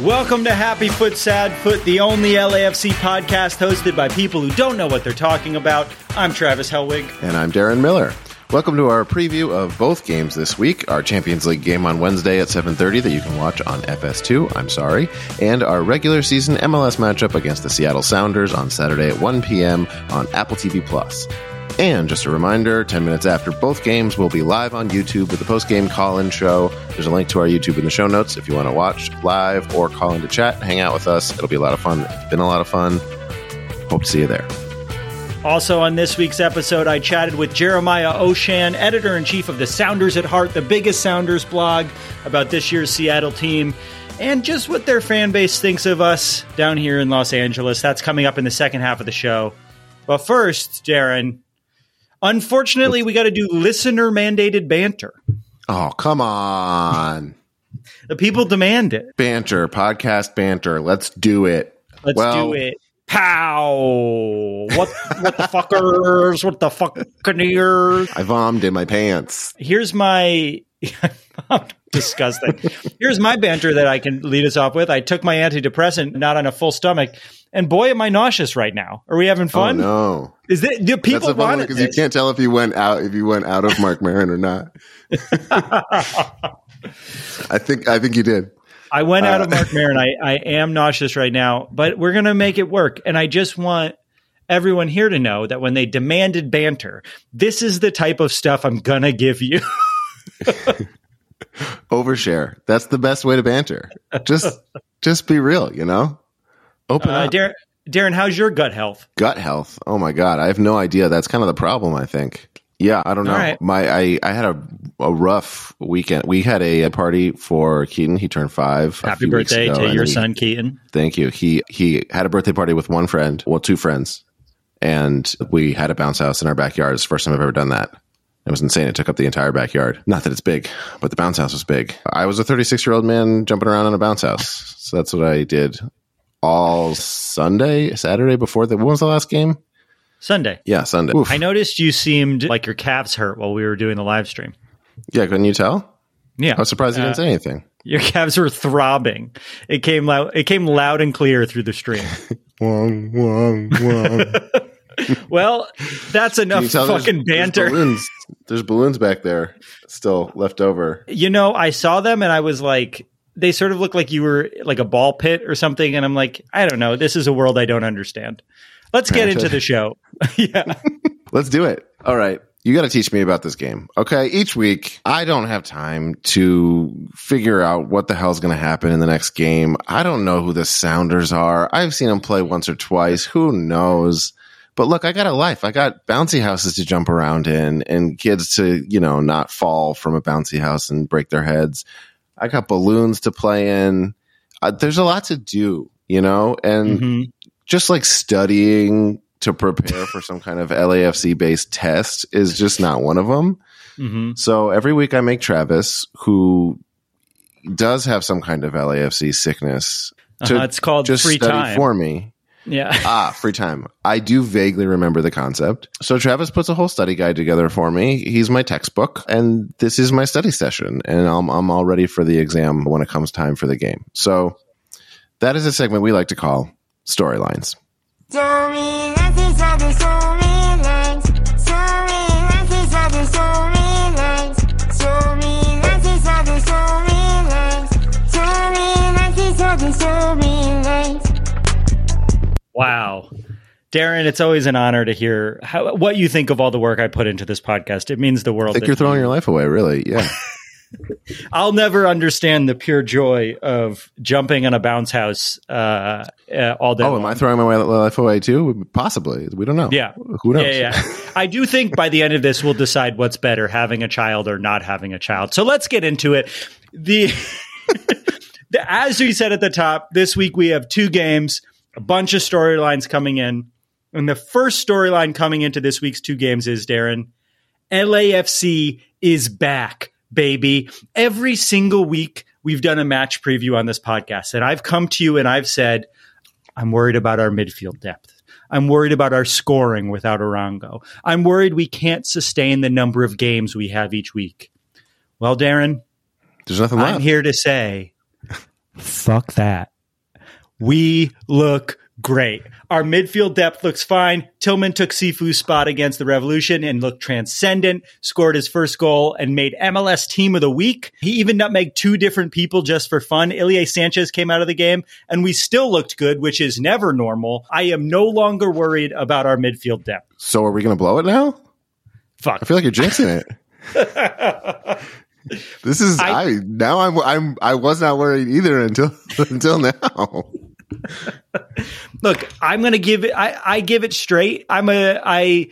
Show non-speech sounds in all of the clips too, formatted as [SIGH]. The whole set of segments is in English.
Welcome to Happy Foot Sad Foot, the only LAFC podcast hosted by people who don't know what they're talking about. I'm Travis Helwig. And I'm Darren Miller. Welcome to our preview of both games this week. Our Champions League game on Wednesday at 7:30 that you can watch on FS2, I'm sorry, and our regular season MLS matchup against the Seattle Sounders on Saturday at 1 p.m. on Apple TV Plus. And just a reminder, 10 minutes after both games, we'll be live on YouTube with the post-game call-in show. There's a link to our YouTube in the show notes if you want to watch live or call in to chat, hang out with us. It'll be a lot of fun. It's been a lot of fun. Hope to see you there. Also, on this week's episode, I chatted with Jeremiah Oshan, editor in chief of the Sounders at Heart, the biggest Sounders blog, about this year's Seattle team and just what their fan base thinks of us down here in Los Angeles. That's coming up in the second half of the show. But first, Darren, unfortunately, we got to do listener mandated banter. Oh, come on. [LAUGHS] The people demand it. banter, podcast banter. Let's do it. Let's Well, do it. Pow! What what the fuckers? What the fucking I vomed in my pants. Here's my [LAUGHS] disgusting. Here's my banter that I can lead us off with. I took my antidepressant, not on a full stomach, and boy, am I nauseous right now. Are we having fun? Oh no, Is? Do that's people a fun want because you can't tell if you went out if you went out of Marc Maron or not. [LAUGHS] I think I think you did. I went out Uh, of Marc Maron. I, I am nauseous right now, but we're going to make it work. And I just want everyone here to know that when they demanded banter, this is the type of stuff I'm going to give you. [LAUGHS] [LAUGHS] Overshare. That's the best way to banter. Just just be real. You know, open Uh, up. Darren, Darren, how's your gut health? Gut health. Oh my god, I have no idea. That's kind of the problem. I think. Yeah, I don't know. Right. My I I had a a rough weekend. We had a, a party for Keaton. He turned five. Happy birthday ago, to your he- son, Keaton. Thank you. He he had a birthday party with one friend, well, two friends, and we had a bounce house in our backyard. It's the first time I've ever done that. It was insane. It took up the entire backyard. Not that it's big, but the bounce house was big. I was a 36 year old man jumping around on a bounce house. So that's what I did all Sunday, Saturday before the. When was the last game? Sunday. Yeah, Sunday. Oof. I noticed you seemed like your calves hurt while we were doing the live stream. Yeah, couldn't you tell? Yeah, I was surprised you Uh, didn't say anything. Your calves were throbbing. It came loud. It came loud and clear through the stream. [LAUGHS] Wong, wong, wong. [LAUGHS] [LAUGHS] well, that's enough there's- fucking there's banter. balloons, there's balloons back there still left over. You know, I saw them and I was like, they sort of look like you were like a ball pit or something. And I'm like, I don't know. This is a world I don't understand. Let's get into the show. [LAUGHS] yeah. [LAUGHS] Let's do it. All right. You got to teach me about this game. Okay. Each week, I don't have time to figure out what the hell's going to happen in the next game. I don't know who the Sounders are. I've seen them play once or twice. Who knows? But look, I got a life. I got bouncy houses to jump around in and kids to, you know, not fall from a bouncy house and break their heads. I got balloons to play in. Uh, there's a lot to do, you know, and Mhm. just like studying to prepare for some kind of LAFC based test is just not one of them. Mm-hmm. So every week I make Travis, who does have some kind of LAFC sickness, to Uh-huh, it's called just free study time. for me. Yeah. [LAUGHS] ah, free time. I do vaguely remember the concept. So Travis puts a whole study guide together for me. He's my textbook, and this is my study session, and I'm I'm all ready for the exam when it comes time for the game. So that is a segment we like to call storylines. Wow. Darren, it's always an honor to hear how, what you think of all the work I put into this podcast. It means the world. I think you're throwing you- your life away, really. Yeah. [LAUGHS] [LAUGHS] I'll never understand the pure joy of jumping on a bounce house uh, uh, all day. oh, am. I throwing my life away too? Possibly. We don't know. Yeah. Who knows? Yeah, yeah. [LAUGHS] I do think by the end of this, we'll decide what's better, having a child or not having a child. So let's get into it. The, the as we said at the top, this week we have two games, a bunch of storylines coming in, and the first storyline coming into this week's two games is Darren, LAFC is back, baby. Every single week we've done a match preview on this podcast, and I've come to you and I've said, I'm worried about our midfield depth. I'm worried about our scoring without Arango. I'm worried we can't sustain the number of games we have each week. Well, Darren, There's nothing left. I'm here to say, [LAUGHS] fuck that. We look great. Our midfield depth looks fine. Tillman took Sifu's spot against the Revolution and looked transcendent, scored his first goal, and made MLS Team of the Week. He even nutmegged two different people just for fun. Ilie Sanchez came out of the game, and we still looked good, which is never normal. I am no longer worried about our midfield depth. so are we going to blow it now? Fuck. I feel like you're jinxing it. [LAUGHS] this is I- I, now I'm I'm I was not worried either until [LAUGHS] until now. [LAUGHS] Look, I'm going to give it. I, I give it straight. I'm a. I.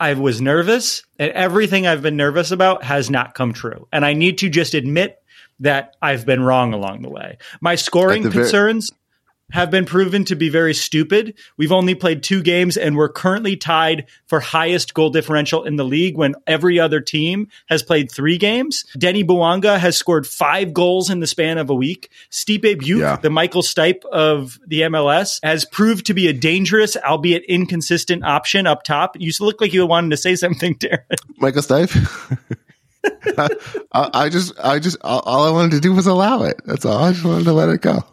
I was nervous, and everything I've been nervous about has not come true. And I need to just admit that I've been wrong along the way. My scoring At the ver- concerns have been proven to be very stupid. We've only played two games, and we're currently tied for highest goal differential in the league when every other team has played three games. Denny Bouanga has scored five goals in the span of a week. Stipe Biuk, Yeah. the Michael Stipe of the MLS, has proved to be a dangerous, albeit inconsistent option up top. You look like you wanted to say something, [LAUGHS] Darren. Michael Stipe. [LAUGHS] I, I just I just all I wanted to do was allow it. That's all. I just wanted to let it go.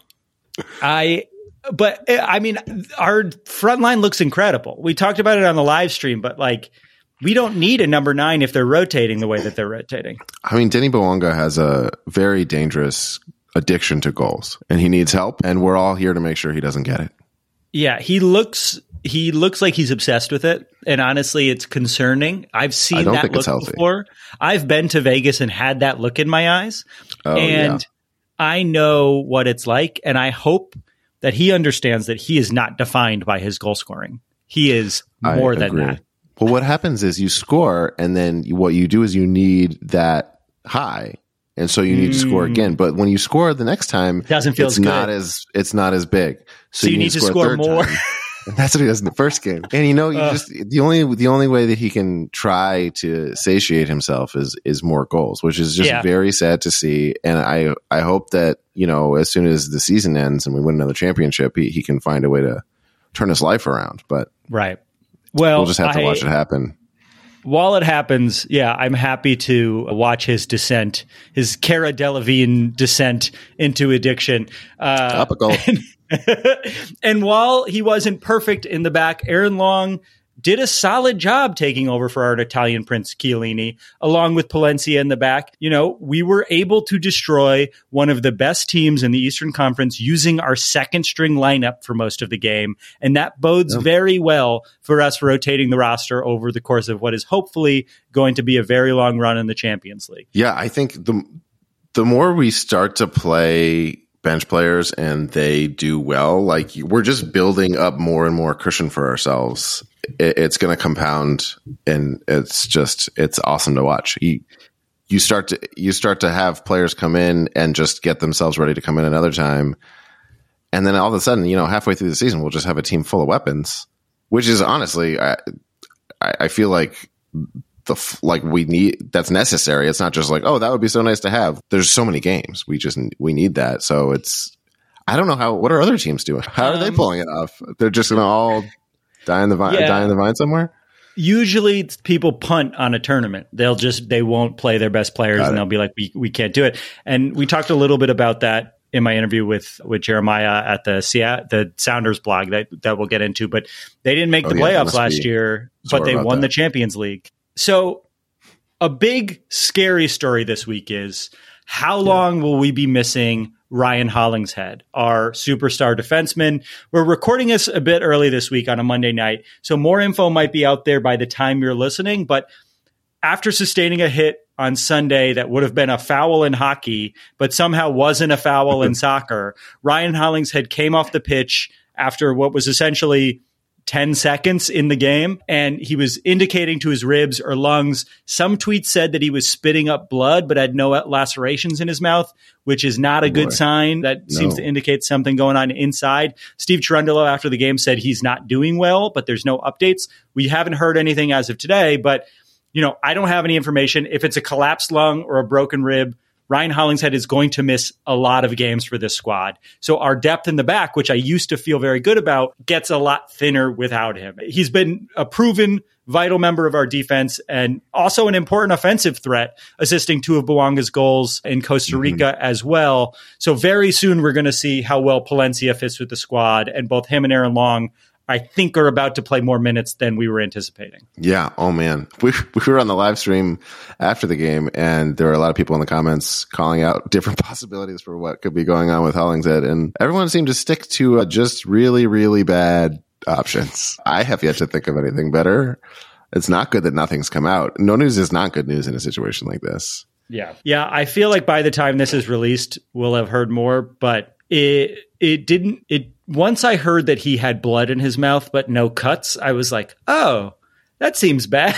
I, but uh, I mean, our front line looks incredible. We talked about it on the live stream, but like, we don't need a number nine if they're rotating the way that they're rotating. I mean, Denny Bouanga has a very dangerous addiction to goals, and he needs help. And we're all here to make sure he doesn't get it. Yeah, he looks he looks like he's obsessed with it, and honestly, it's concerning. I've seen that look before. I've been to Vegas and had that look in my eyes, Oh, and yeah. I know what it's like, and I hope that he understands that he is not defined by his goal scoring. He is I more than agree. that. Well, what happens is you score, and then what you do is you need that high, and so you need to score again. But when you score the next time, Mm. Doesn't feel it's as not as it's not as big. So you need to a score more. [LAUGHS] And that's what he does in the first game. And you know, you Ugh. just the only the only way that he can try to satiate himself is is more goals, which is just Yeah. very sad to see. And I I hope that you know as soon as the season ends and we win another championship, he he can find a way to turn his life around. But Right. Well, we'll just have to I- watch it happen. While it happens, yeah, I'm happy to watch his descent, his Cara Delevingne descent into addiction. Uh, Topical. [LAUGHS] and [LAUGHS] while he wasn't perfect in the back, Aaron Long did a solid job taking over for our Italian Prince Chiellini, along with Palencia in the back. You know, we were able to destroy one of the best teams in the Eastern Conference using our second string lineup for most of the game. And that bodes very well for us rotating the roster over the course of what is hopefully going to be a very long run in the Champions League. Yeah, I think the the more we start to play bench players and they do well, like we're just building up more and more cushion for ourselves. It, it's going to compound, and it's just it's awesome to watch. You you start to you start to have players come in and just get themselves ready to come in another time, and then all of a sudden, you know, halfway through the season, we'll just have a team full of weapons, which is honestly, I I I feel like the f- like we need that's necessary. It's not just like oh that would be so nice to have. There's so many games we just we need that. So it's I don't know how what are other teams doing? How are they Um, pulling it off? They're just gonna all die in the vine, Yeah. die in the vine somewhere. Usually people punt on a tournament. They'll just they won't play their best players Got and it. they'll be like we we can't do it. And we talked a little bit about that in my interview with with Jeremiah at the Seattle, the Sounders blog that that we'll get into, but they didn't make Oh, the playoffs last year, but they won that. the Champions League. So a big scary story this week is how long will we be missing Ryan Hollingshead, our superstar defenseman? We're recording this a bit early this week on a Monday night, so more info might be out there by the time you're listening. But after sustaining a hit on Sunday that would have been a foul in hockey, but somehow wasn't a foul in [LAUGHS] soccer, Ryan Hollingshead came off the pitch after what was essentially 10 seconds in the game and he was indicating to his ribs or lungs. Some tweets said that he was spitting up blood but had no lacerations in his mouth, which is not a oh, good sign. That seems to indicate something going on inside. Steve Cherundolo after the game said he's not doing well, but there's no updates. We haven't heard anything as of today, but you know, I don't have any information. If it's a collapsed lung or a broken rib, Ryan Hollingshead is going to miss a lot of games for this squad. So our depth in the back, which I used to feel very good about, gets a lot thinner without him. He's been a proven vital member of our defense and also an important offensive threat, assisting two of Bouanga's goals in Costa mm-hmm. Rica as well. So very soon we're going to see how well Palencia fits with the squad and both him and Aaron Long I think are about to play more minutes than we were anticipating. Yeah. Oh man, we we were on the live stream after the game, and there were a lot of people in the comments calling out [LAUGHS] different possibilities for what could be going on with Hollingshead, and everyone seemed to stick to uh, just really, really bad options. I have yet to think of anything better. It's not good that nothing's come out. No news is not good news in a situation like this. Yeah. Yeah. I feel like by the time this is released, we'll have heard more, but it it didn't it once I heard that he had blood in his mouth but no cuts, I was like, oh, that seems bad.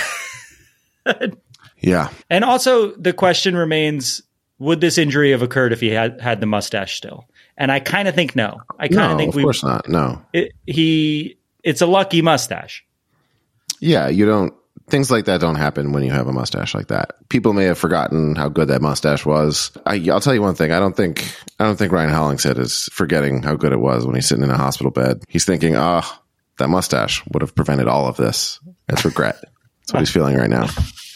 [LAUGHS] Yeah. and also the question remains, would this injury have occurred if he had had the mustache still? And I kind of think no. I kind No, of think of we Of course not. No. it, he it's a lucky mustache. Yeah, you don't. Things like that don't happen when you have a mustache like that. People may have forgotten how good that mustache was. I, I'll tell you one thing. I don't think I don't think Ryan Hollingshead is forgetting how good it was when he's sitting in a hospital bed. He's thinking, "Ah, that mustache would have prevented all of this." It's regret. That's what he's feeling right now.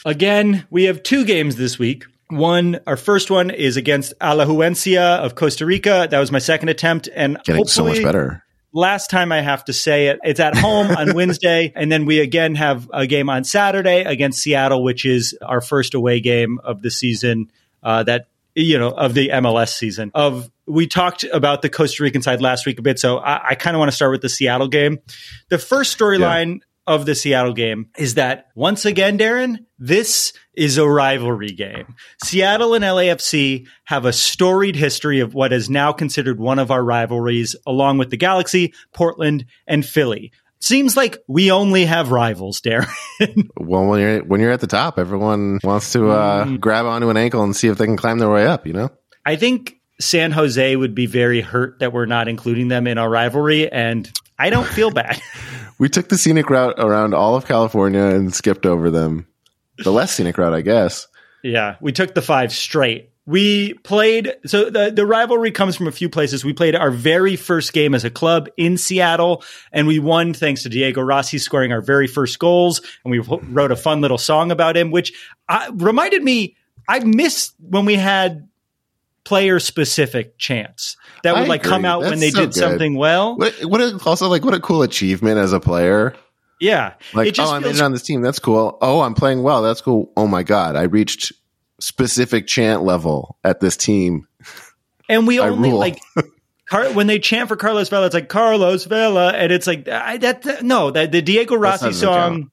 Again, we have two games this week. One, our first one is against Alajuencia of Costa Rica. That was my second attempt, and Getting so much better. Last time I have to say it. It's at home on [LAUGHS] Wednesday, and then we again have a game on Saturday against Seattle, which is our first away game of the season. Uh, that you know of the MLS season. Of we talked about the Costa Rican side last week a bit, so I, I kind of want to start with the Seattle game. The first storyline. Of the Seattle game is that once again, Darren, this is a rivalry game. Seattle and LAFC have a storied history of what is now considered one of our rivalries, along with the Galaxy, Portland, and Philly. Seems like we only have rivals, Darren. [LAUGHS] Well, when you're when you're at the top, everyone wants to uh, grab onto an ankle and see if they can climb their way up. You know. I think San Jose would be very hurt that we're not including them in our rivalry, and I don't feel bad. [LAUGHS] We took the scenic route around all of California and skipped over them. The less [LAUGHS] scenic route, I guess. Yeah, we took the five straight. We played, so the, the rivalry comes from a few places. We played our very first game as a club in Seattle, and we won thanks to Diego Rossi scoring our very first goals. And we wrote a fun little song about him, which uh, reminded me, I missed when we had player specific chants that would I like come agree. out when they so did good. something well. What, what a, also like what a cool achievement as a player. Yeah. Like, oh, I made feels it on this team. That's cool. Oh, I'm playing well. That's cool. Oh my god, I reached specific chant level at this team. And we only like [LAUGHS] Car- when they chant for Carlos Vela, it's like Carlos Vela, and it's like I, that. no, that the Diego Rossi song.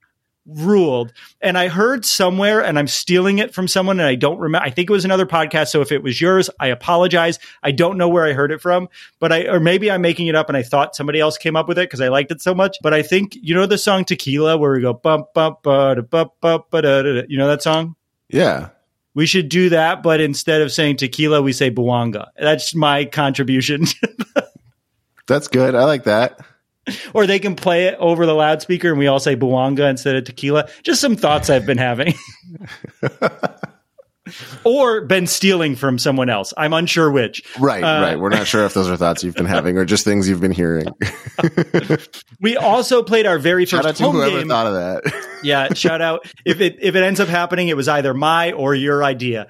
Ruled. And I heard somewhere, and I'm stealing it from someone, and I don't remember. I think it was another podcast. So if it was yours, I apologize. I don't know where I heard it from, but I or maybe I'm making it up, and I thought somebody else came up with it because I liked it so much. But I think you know the song Tequila, where we go bump bump bump bump ba da da. da. You know that song. Yeah. We should do that, but instead of saying tequila, we say Bouanga. That's my contribution. [LAUGHS] That's good. I like that. [LAUGHS] or they can play it over the loudspeaker and we all say Bouanga instead of tequila. Just some thoughts I've been having. [LAUGHS] or been stealing from someone else. I'm unsure which. Right, uh, right. We're not sure if those are thoughts you've been having or just things you've been hearing. [LAUGHS] we also played our very first shout out to home whoever game. thought of that. yeah, shout out. If it if it ends up happening, it was either my or your idea.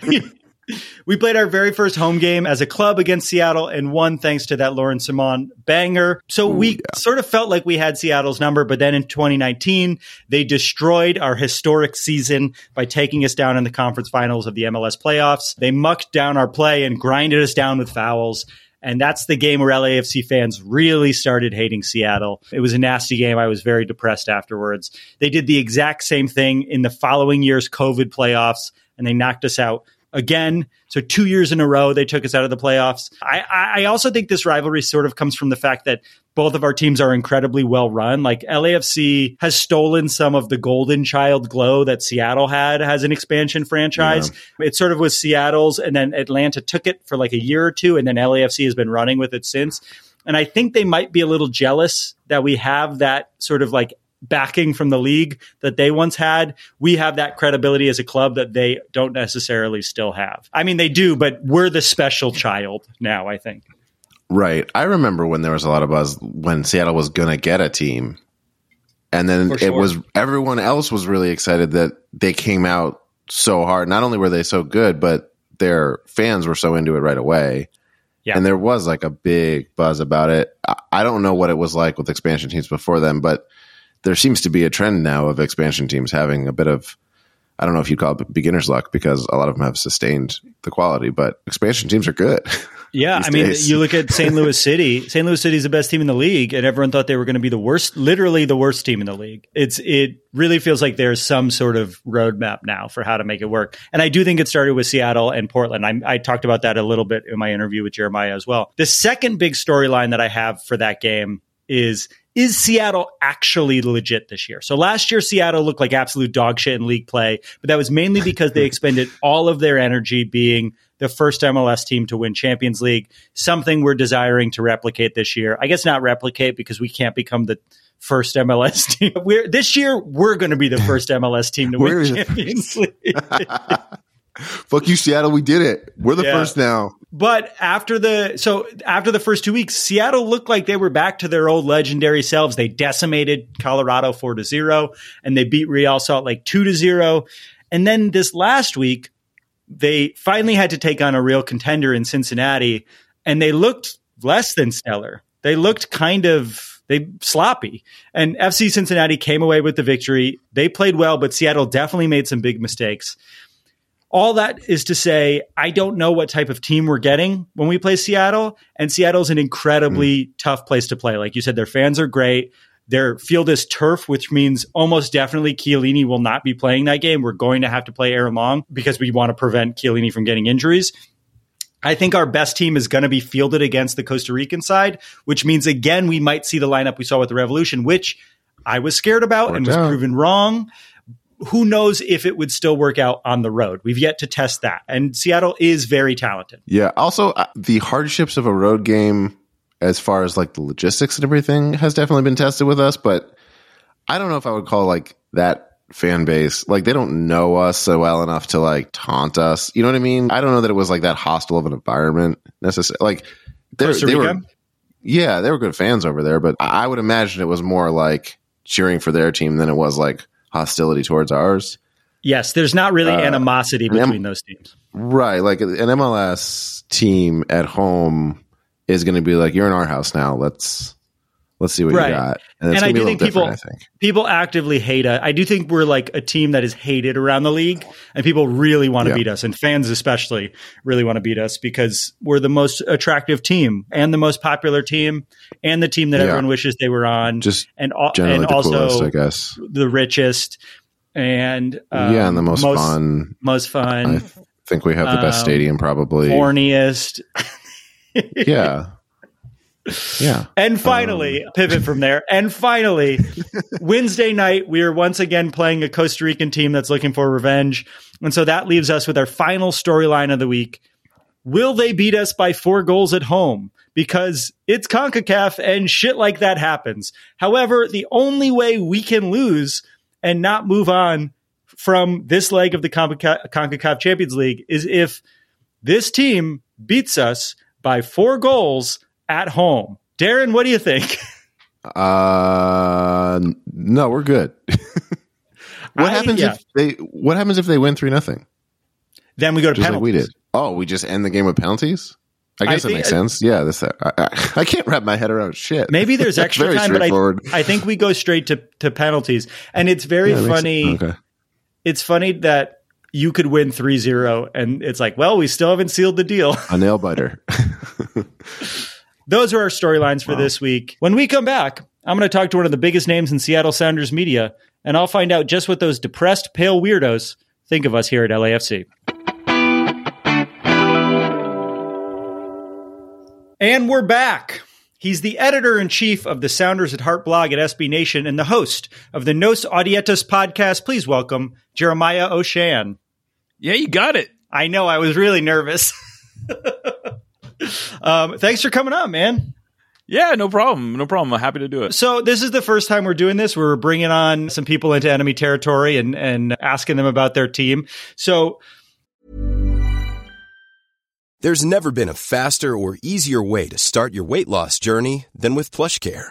We played our very first home game as a club against Seattle and won thanks to that Laurent Ciman banger. So Ooh, we yeah. sort of felt like we had Seattle's number, but then in 2019, they destroyed our historic season by taking us down in the conference finals of the MLS playoffs. They mucked down our play and grinded us down with fouls. And that's the game where LAFC fans really started hating Seattle. It was a nasty game. I was very depressed afterwards. They did the exact same thing in the following year's COVID playoffs, and they knocked us out again. So two years in a row, they took us out of the playoffs. I, I also think this rivalry sort of comes from the fact that both of our teams are incredibly well run. Like LAFC has stolen some of the golden child glow that Seattle had as an expansion franchise. Yeah. It sort of was Seattle's, and then Atlanta took it for like a year or two, and then LAFC has been running with it since. And I think they might be a little jealous that we have that sort of like backing from the league that they once had, we have that credibility as a club that they don't necessarily still have. I mean, they do, but we're the special child now, I think. Right. I remember when there was a lot of buzz when Seattle was going to get a team. And then sure. it was everyone else was really excited that they came out so hard. Not only were they so good, but their fans were so into it right away. Yeah. And there was like a big buzz about it. I don't know what it was like with expansion teams before then, but there seems to be a trend now of expansion teams having a bit of I don't know if you'd call it beginner's luck because a lot of them have sustained the quality, but expansion teams are good. [LAUGHS] Yeah, I mean, days. you look at St. Louis [LAUGHS] City. St. Louis City is the best team in the league, and everyone thought they were going to be the worst, literally the worst team in the league. It's it really feels like there's some sort of roadmap now for how to make it work, and I do think it started with Seattle and Portland. I, I talked about that a little bit in my interview with Jeremiah as well. The second big storyline that I have for that game is is Seattle actually legit this year? So last year, Seattle looked like absolute dog shit in league play, but that was mainly because they [LAUGHS] expended all of their energy being the first MLS team to win Champions League, something we're desiring to replicate this year. I guess not replicate because we can't become the first MLS [LAUGHS] team. We're, this year, we're going to be the [LAUGHS] first MLS team to win Champions League. Fuck you, Seattle. We did it. We're the yeah. first now. But after the so after the first two weeks, Seattle looked like they were back to their old legendary selves. They decimated Colorado four to zero, and they beat Real Salt Lake two to zero. And then this last week, they finally had to take on a real contender in Cincinnati, and they looked less than stellar. They looked kind of they sloppy. And FC Cincinnati came away with the victory. They played well, but Seattle definitely made some big mistakes all that is to say, I don't know what type of team we're getting when we play Seattle. And Seattle's an incredibly mm. tough place to play. Like you said, their fans are great. Their field is turf, which means almost definitely Chiellini will not be playing that game. We're going to have to play Aaron Long because we want to prevent Chiellini from getting injuries. I think our best team is going to be fielded against the Costa Rican side, which means again we might see the lineup we saw with the Revolution, which I was scared about and was proven wrong who knows if it would still work out on the road? We've yet to test that. And Seattle is very talented. Yeah. Also, uh, the hardships of a road game, as far as like the logistics and everything, has definitely been tested with us. But I don't know if I would call like that fan base like they don't know us so well enough to like taunt us. You know what I mean? I don't know that it was like that hostile of an environment necessarily. Like they were, yeah, they were good fans over there, but I would imagine it was more like cheering for their team than it was like hostility towards ours. Yes, there's not really uh, animosity between M- those teams. Right. Like an MLS team at home is going to be like, you're in our house now. Let's let's see what right. you got. And, and I do think people I think. people actively hate us. I do think we're like a team that is hated around the league, and people really want to yeah. beat us, and fans especially really want to beat us because we're the most attractive team and the most popular team and the team that yeah. everyone wishes they were on. Just and, and also coolest, I guess the richest and um, yeah, and the most, most, fun. Most fun. I think we have the best um, stadium, probably horniest. yeah. [LAUGHS] Yeah. And finally, um. pivot from there. And finally, [LAUGHS] Wednesday night, we are once again playing a Costa Rican team that's looking for revenge. And so that leaves us with our final storyline of the week. will they beat us by four goals at home? Because it's CONCACAF and shit like that happens. However, the only way we can lose and not move on from this leg of the CONCACAF Champions League is if this team beats us by four goals at home. Darren, what do you think? [LAUGHS] Uh, no, we're good. [LAUGHS] what I- happens yeah. if they? What happens if they win three nothing? Then we go to Just like penalties. we did. Oh, we just end the game with penalties. I I guess that think- makes sense. Yeah, this. I, I, [LAUGHS] I can't wrap my head around shit. Maybe there's extra time, but I. I think we go straight to, to penalties. And it's very Yeah, funny. Okay. It's funny that you could win 3-0 and it's like, well, we still haven't sealed the deal. A nail biter. Those are our storylines for this week. When we come back, I'm going to talk to one of the biggest names in Seattle Sounders media, and I'll find out just what those depressed, pale weirdos think of us here at LAFC. And we're back. He's the editor in chief of the Sounders at Heart blog at SB Nation and the host of the Nos Audietis podcast. Please welcome Jeremiah Oshan. Yeah, you got it. I know I was really nervous. [LAUGHS] um, thanks for coming on, man. Yeah, no problem. No problem. I'm happy to do it. So this is the first time we're doing this. We're bringing on some people into enemy territory and and asking them about their team. So There's never been a faster or easier way to start your weight loss journey than with PlushCare.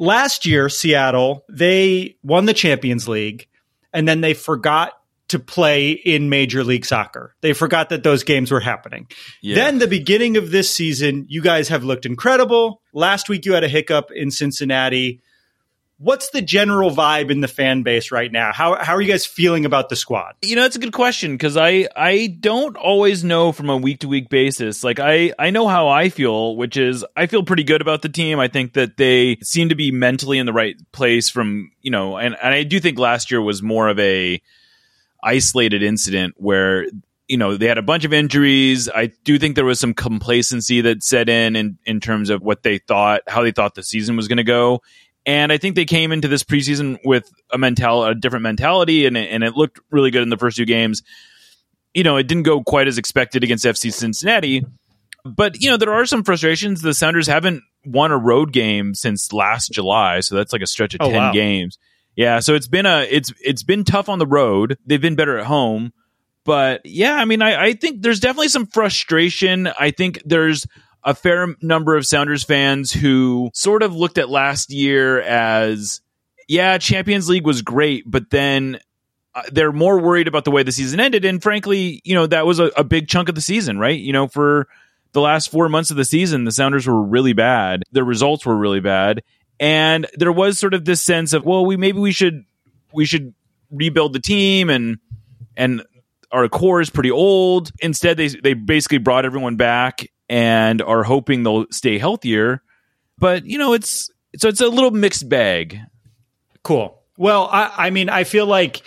Last year, Seattle, they won the Champions League and then they forgot to play in Major League Soccer. They forgot that those games were happening. Yeah. Then the beginning of this season, you guys have looked incredible. Last week you had a hiccup in Cincinnati. What's the general vibe in the fan base right now? How how are you guys feeling about the squad? You know, that's a good question because I I don't always know from a week to week basis. Like I I know how I feel, which is I feel pretty good about the team. I think that they seem to be mentally in the right place. From you know, and and I do think last year was more of a isolated incident where you know they had a bunch of injuries. I do think there was some complacency that set in in, in terms of what they thought, how they thought the season was going to go. And I think they came into this preseason with a mental, a different mentality, and it, and it looked really good in the first two games. You know, it didn't go quite as expected against FC Cincinnati, but you know there are some frustrations. The Sounders haven't won a road game since last July, so that's like a stretch of Oh, ten wow. games. Yeah, so it's been a it's it's been tough on the road. They've been better at home, but yeah, I mean, I, I think there's definitely some frustration. I think there's a fair number of Sounders fans who sort of looked at last year as, yeah, Champions League was great, but then uh, they're more worried about the way the season ended. And frankly, you know, that was a, a big chunk of the season, right? You know, for the last four months of the season, the Sounders were really bad. The results were really bad. And there was sort of this sense of, well, we maybe we should we should rebuild the team and and our core is pretty old. Instead, they they basically brought everyone back and are hoping they'll stay healthier. But you know, it's so it's a little mixed bag. Cool. Well, I, I mean, I feel like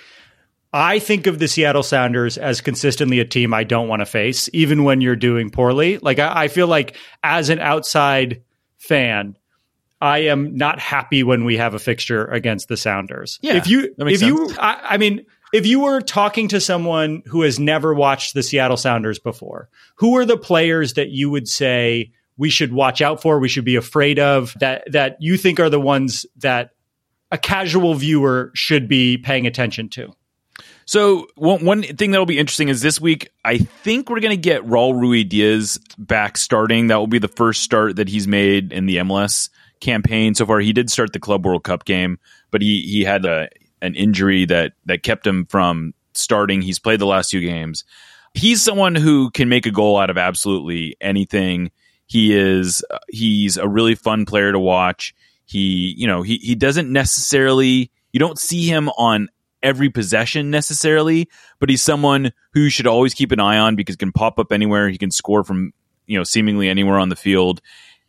I think of the Seattle Sounders as consistently a team I don't want to face, even when you're doing poorly. Like, I, I feel like as an outside fan, I am not happy when we have a fixture against the Sounders. Yeah, if you, if you, I, I mean, if you were talking to someone who has never watched the Seattle Sounders before, who are the players that you would say we should watch out for, we should be afraid of, that that you think are the ones that a casual viewer should be paying attention to? So one, one thing that'll be interesting is this week. I think we're going to get Raul Ruidíaz back starting. That will be the first start that he's made in the MLS campaign so far. He did start the Club World Cup game, but he he had a, an injury that that kept him from starting. He's played the last two games. He's someone who can make a goal out of absolutely anything. He is uh, he's a really fun player to watch. He, you know, he he doesn't necessarily you don't see him on every possession necessarily, but he's someone who you should always keep an eye on because he can pop up anywhere. He can score from, you know, seemingly anywhere on the field.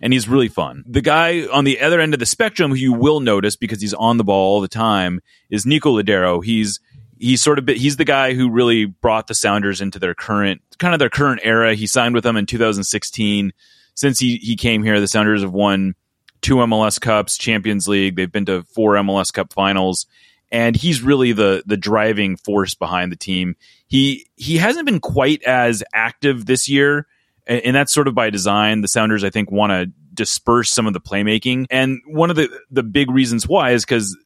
And he's really fun. The guy on the other end of the spectrum who you will notice because he's on the ball all the time is Nico Lodeiro. He's he's sort of he's the guy who really brought the Sounders into their current kind of their current era. He signed with them in 2016. Since he he came here, the Sounders have won two MLS Cups, Champions League. They've been to four MLS Cup finals and he's really the the driving force behind the team. He he hasn't been quite as active this year, and, and that's sort of by design. The Sounders, I think, want to disperse some of the playmaking, and one of the the big reasons why is because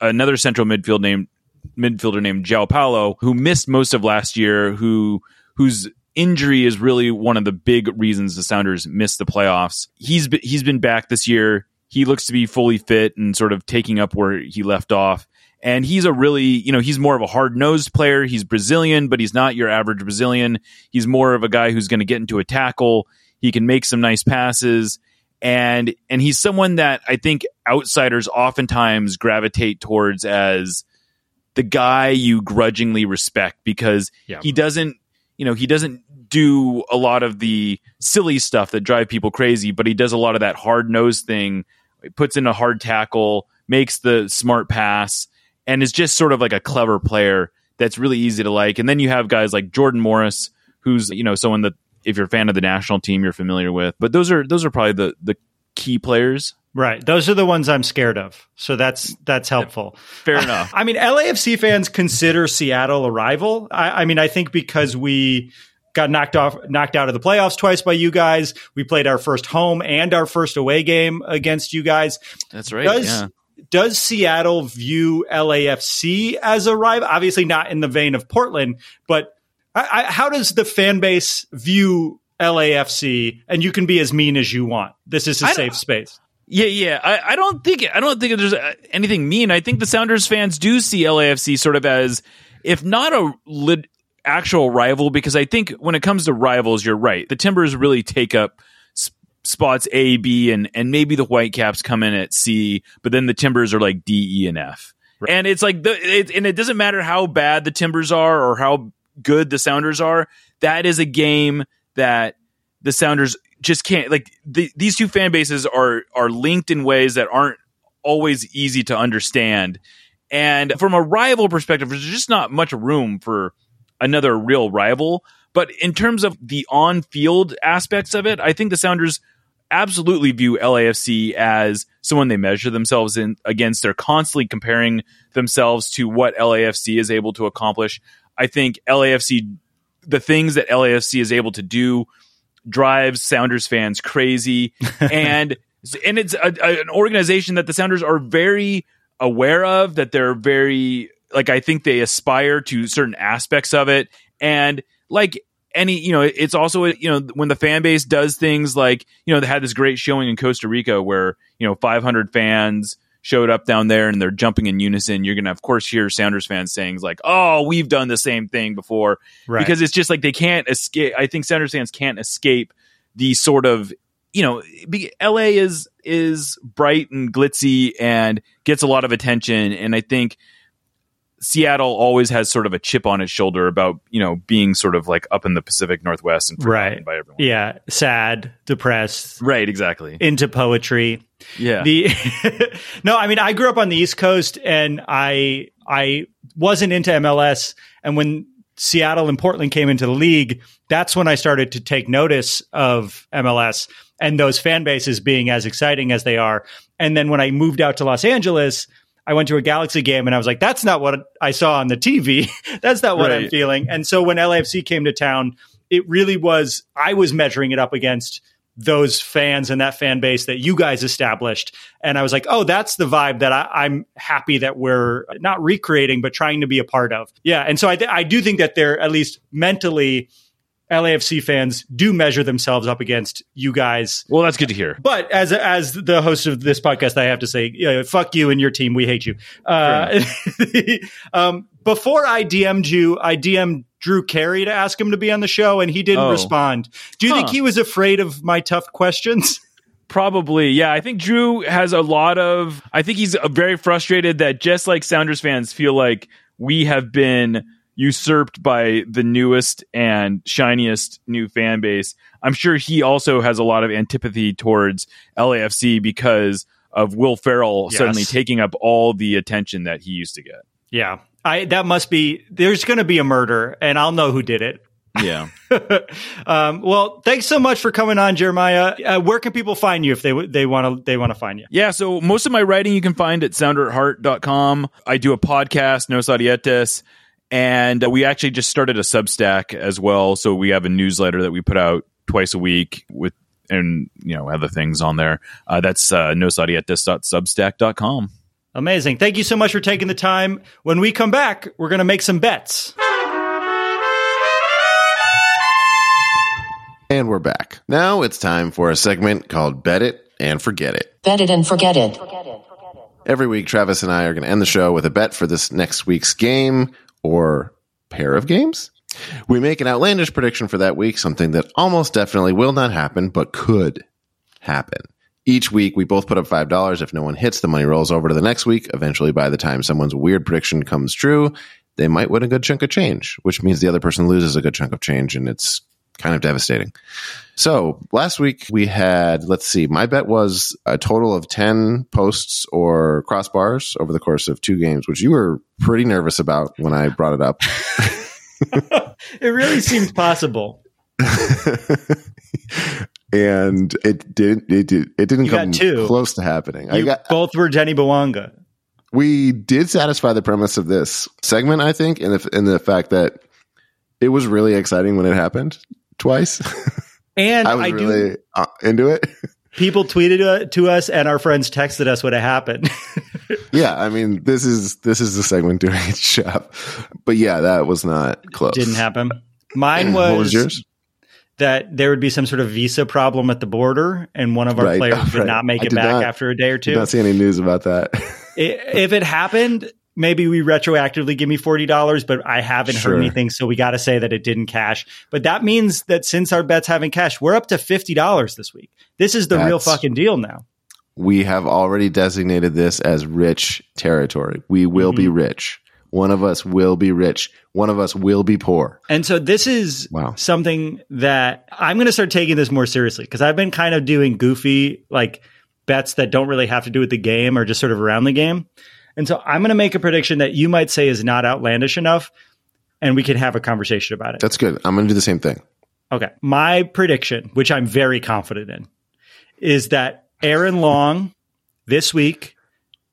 another central midfield named midfielder named João Paulo, who missed most of last year, who whose injury is really one of the big reasons the Sounders missed the playoffs. He's he's been back this year. He looks to be fully fit and sort of taking up where he left off. And he's a really, you know, he's more of a hard nosed player. He's Brazilian, but he's not your average Brazilian. He's more of a guy who's going to get into a tackle. He can make some nice passes. And, and he's someone that I think outsiders oftentimes gravitate towards as the guy you grudgingly respect because yeah. he doesn't, you know, he doesn't do a lot of the silly stuff that drive people crazy, but he does a lot of that hard nosed thing. He puts in a hard tackle, makes the smart pass, and is just sort of like a clever player that's really easy to like. And then you have guys like Jordan Morris, who's you know someone that if you're a fan of the national team, you're familiar with. But those are those are probably the the key players. Right. Those are the ones I'm scared of. So that's that's helpful. Fair enough. [LAUGHS] I mean, LAFC fans consider Seattle a rival. I, I mean, I think because we got knocked off knocked out of the playoffs twice by you guys. We played our first home and our first away game against you guys. That's right. Does, yeah does Seattle view LAFC as a rival? Obviously, not in the vein of Portland, but I, I, how does the fan base view LAFC? And you can be as mean as you want. This is a safe space. Yeah, yeah. I, I, don't think I don't think there's uh, anything mean. I think the Sounders fans do see LAFC sort of as, if not a lit, actual rival, because I think when it comes to rivals, you're right. The Timbers really take up spots A, B, and and maybe the Whitecaps come in at C, but then the Timbers are like D, E, and F. Right. And it's like the it, and it doesn't matter how bad the Timbers are or how good the Sounders are. That is a game that the Sounders just can't like. The, these two fan bases are are linked in ways that aren't always easy to understand. And from a rival perspective, there's just not much room for another real rival. But in terms of the on field aspects of it, I think the Sounders absolutely view LAFC as someone they measure themselves in against. They're constantly comparing themselves to what LAFC is able to accomplish. I think LAFC, the things that LAFC is able to do, drives Sounders fans crazy, [LAUGHS] and and it's a, a, an organization that the Sounders are very aware of. That they're very like I think they aspire to certain aspects of it, and like any you know it's also you know when the fan base does things like you know they had this great showing in Costa Rica where you know 500 fans showed up down there and they're jumping in unison. You're gonna of course hear Sounders fans saying like oh we've done the same thing before. Right. because it's just like they can't escape I think Sounders fans can't escape the sort of you know LA is is bright and glitzy and gets a lot of attention. And I think Seattle always has sort of a chip on its shoulder about you know being sort of like up in the Pacific Northwest and right by everyone. Yeah, sad, depressed. Right, exactly. Into poetry. Yeah. The [LAUGHS] no, I mean I grew up on the East Coast and I I wasn't into MLS, and when Seattle and Portland came into the league, that's when I started to take notice of MLS and those fan bases being as exciting as they are. And then when I moved out to Los Angeles I went to a Galaxy game and I was like, that's not what I saw on the TV. [LAUGHS] that's not what right. I'm feeling. And so when LAFC came to town, it really was, I was measuring it up against those fans and that fan base that you guys established. And I was like, oh, that's the vibe that I, am happy that we're not recreating, but trying to be a part of. Yeah. And so I, th- I do think that they're at least mentally LAFC fans do measure themselves up against you guys. Well, that's good to hear. But as as the host of this podcast, I have to say, you fuck you and your team. We hate you. Uh, [LAUGHS] um, before I DM'd you, I DM'd Drew Carey to ask him to be on the show, and he didn't oh. respond. Do you huh. think he was afraid of my tough questions? [LAUGHS] Probably, yeah. I think Drew has a lot of. I think he's very frustrated that just like Sounders fans feel like we have been usurped by the newest and shiniest new fan base. I'm sure he also has a lot of antipathy towards LAFC because of Will Ferrell yes. suddenly taking up all the attention that he used to get. Yeah. I that must be there's going to be a murder and I'll know who did it. Yeah. [LAUGHS] um, well, thanks so much for coming on, Jeremiah. Uh, where can people find you if they they want to they want to find you? Yeah, so most of my writing you can find at sounderatheart.com. I do a podcast, Nos Audietis. And uh, we actually just started a Substack as well. So we have a newsletter that we put out twice a week with and you know other things on there. Uh, that's uh, nosaudietis.substack.com. Amazing. Thank you so much for taking the time. When we come back, we're going to make some bets. And we're back. Now it's time for a segment called Bet It and Forget It. Bet It and Forget It. Every week, Travis and I are going to end the show with a bet for this next week's game or pair of games. We make an outlandish prediction for that week, something that almost definitely will not happen, but could happen. Each week, we both put up $5. If no one hits, the money rolls over to the next week. Eventually, by the time someone's weird prediction comes true, they might win a good chunk of change, which means the other person loses a good chunk of change, and it's kind of devastating. So last week we had, let's see, my bet was a total of 10 posts or crossbars over the course of two games, which you were pretty nervous about when I brought it up. [LAUGHS] [LAUGHS] it really seems possible. and it didn't, it, did, it didn't you come close to happening. You I got, both were Jenny Bouanga. We did satisfy the premise of this segment, I think, in the, in the fact that it was really exciting when it happened twice. [LAUGHS] And I was I really do, uh, into it. [LAUGHS] People tweeted uh, to us, and our friends texted us what happened. [LAUGHS] yeah, I mean, this is this is the segment [LAUGHS] doing its job. But yeah, that was not close. Didn't happen. [CLEARS THROAT] Mine was, was yours? That there would be some sort of visa problem at the border, and one of our right, players did not make it back not, after a day or two. Did not see any news about that. if it happened, maybe we retroactively give me $40, but I haven't sure. heard anything. So we got to say that it didn't cash. But that means that since our bets haven't cashed, we're up to $50 this week. This is the That's, real fucking deal now. We have already designated this as rich territory. We will mm-hmm. be rich. One of us will be rich. One of us will be poor. And so this is wow. something that I'm going to start taking this more seriously because I've been kind of doing goofy, like bets that don't really have to do with the game or just sort of around the game. And so I'm going to make a prediction that you might say is not outlandish enough, and we can have a conversation about it. That's good. I'm going to do the same thing. Okay. My prediction, which I'm very confident in, is that Aaron Long this week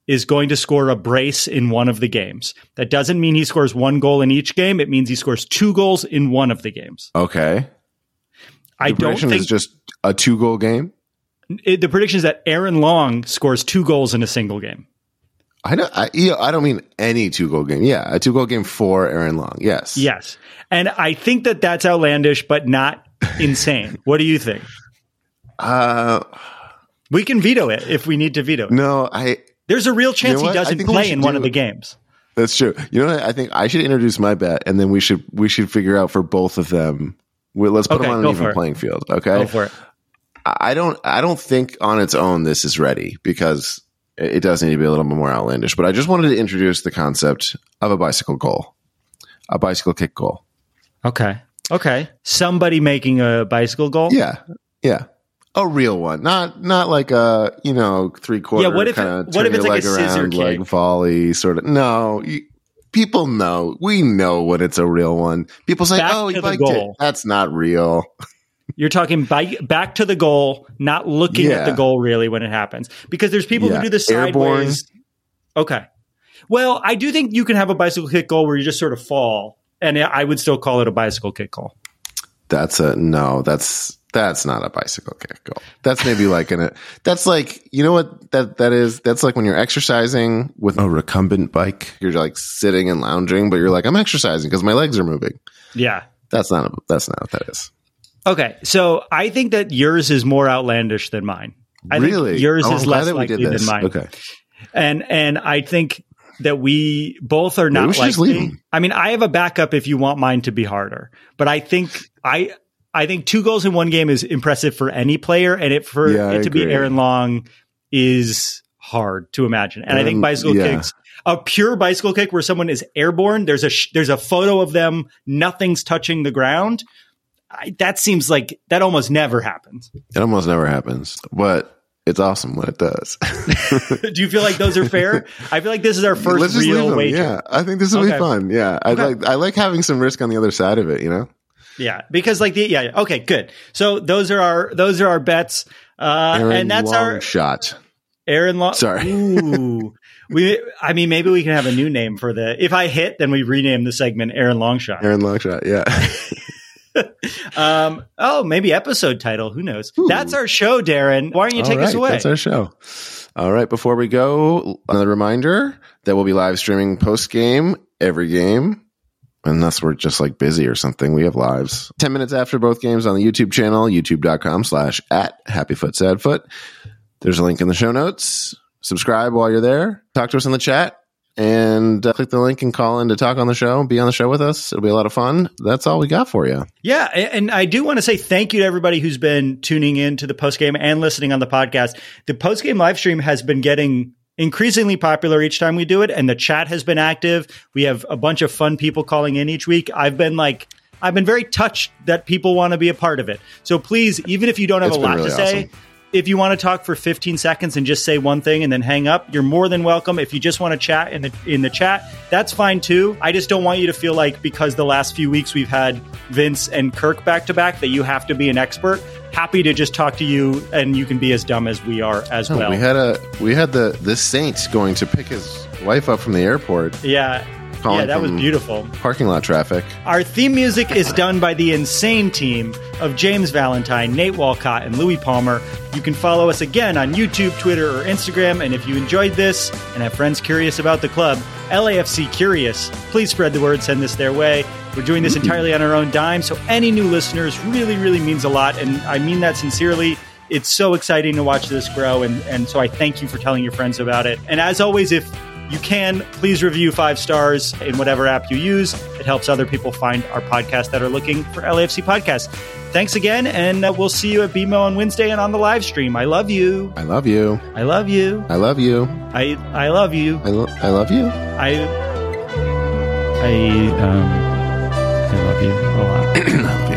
is going to score a brace in one of the games. That doesn't mean he scores one goal in each game. It means he scores two goals in one of the games. Okay. I don't think it's just a two goal game. It, the prediction is that Aaron Long scores two goals in a single game. I don't. I, you know, I don't mean any two goal game. Yeah, a two goal game for Aaron Long. Yes. Yes, and I think that that's outlandish, but not insane. [LAUGHS] what do you think? Uh, we can veto it if we need to veto. it. No, I. There's a real chance you know he doesn't play in one of the games. That's true. You know, what? I think I should introduce my bet, and then we should we should figure out for both of them. let's put okay, them on an even playing field. Okay. Go for it. I don't. I don't think on its own this is ready because it does need to be a little bit more outlandish. But I just wanted to introduce the concept of a bicycle goal, a bicycle kick goal. Okay. Okay. Somebody making a bicycle goal. Yeah. Yeah. A real one, not not like a you know three quarter. Yeah. What if it, what if it's like a scissor around, kick? like volley sort of? No. You, people know. We know when it's a real one. People say, Back "Oh, he biked it." That's not real. You're talking by, back to the goal, not looking yeah. at the goal really when it happens. Because there's people yeah. who do the sideways. Airborne. Okay. Well, I do think you can have a bicycle kick goal where you just sort of fall, and I would still call it a bicycle kick goal. That's a no. That's That's not a bicycle kick goal. That's maybe like an. That's like you know what that that is. That's like when you're exercising with a recumbent bike. You're like sitting and lounging, but you're like I'm exercising because my legs are moving. Yeah. That's not. A, that's not what that is. Okay, so I think that yours is more outlandish than mine. I really, think yours Oh, is less likely than mine. Okay, and and I think that we both are not likely. I mean, I have a backup if you want mine to be harder, but I think I I think two goals in one game is impressive for any player, and it for Yeah, I it to be. Aaron Long is hard to imagine. And I think Um, bicycle yeah. kicks. A pure bicycle kick where someone is airborne. There's a sh- there's a photo of them. Nothing's touching the ground. I, that seems like that almost never happens. it almost never happens, but it's awesome when it does. [LAUGHS] Do you feel like those are fair? I feel like this is our 1st Let's real wager. Yeah, I think this will Okay. be fun. Yeah, I Okay. like I like having some risk on the other side of it. You know, Yeah, because like the yeah, yeah. okay, good. So those are our those are our bets, uh, Aaron and that's Long our shot. Aaron Long. Sorry. Ooh, [LAUGHS] we. I mean, maybe we can have a new name for the. If I hit, then we rename the segment Aaron Longshot. Aaron Longshot. Yeah. [LAUGHS] [LAUGHS] Um. Oh, maybe episode title. Who knows? That's our show, Darren. Why don't you take All us away? That's our show. All right. Before we go, another reminder that we'll be live streaming post game every game. Unless we're just like busy or something, we have lives 10 minutes after both games on the YouTube channel, youtube.com slash at happyfoot sadfoot. There's a link in the show notes. Subscribe while you're there. Talk to us in the chat and uh, click the link and call in to talk on the show. Be on the show with us. It'll be a lot of fun. That's all we got for you. Yeah, and I do want to say thank you to everybody who's been tuning in to the post game and listening on the podcast. The post game live stream has been getting increasingly popular each time we do it, and the chat has been active. We have a bunch of fun people calling in each week. I've been like, I've been very touched that people want to be a part of it. So please, even if you don't have It's a lot really to say. awesome. If you want to talk for 15 seconds and just say one thing and then hang up, you're more than welcome. If you just want to chat in the in the chat, that's fine too. I just don't want you to feel like because the last few weeks we've had Vince and Kirk back to back that you have to be an expert. Happy to just talk to you and you can be as dumb as we are as oh, No, well. we had a we had the this saint going to pick his wife up from the airport. yeah. Yeah, that was beautiful. Parking lot traffic. Our theme music is done by the insane team of James Valentine, Nate Walcott, and Louis Palmer. You can follow us again on YouTube, Twitter, or Instagram. And if you enjoyed this and have friends curious about the club, LAFC Curious, please spread the word, send this their way. We're doing this mm-hmm. entirely on our own dime, so any new listeners really, really means a lot. And I mean that sincerely. It's so exciting to watch this grow, and, and so I thank you for telling your friends about it. And as always, if you can please review five stars in whatever app you use. It helps other people find our podcast that are looking for LAFC podcasts. Thanks again, and uh, we'll see you at BMO on Wednesday and on the live stream. I love you. I love you. I love you. I love you. I I love you. I, lo- I love you. I I um I love you a lot. [CLEARS THROAT]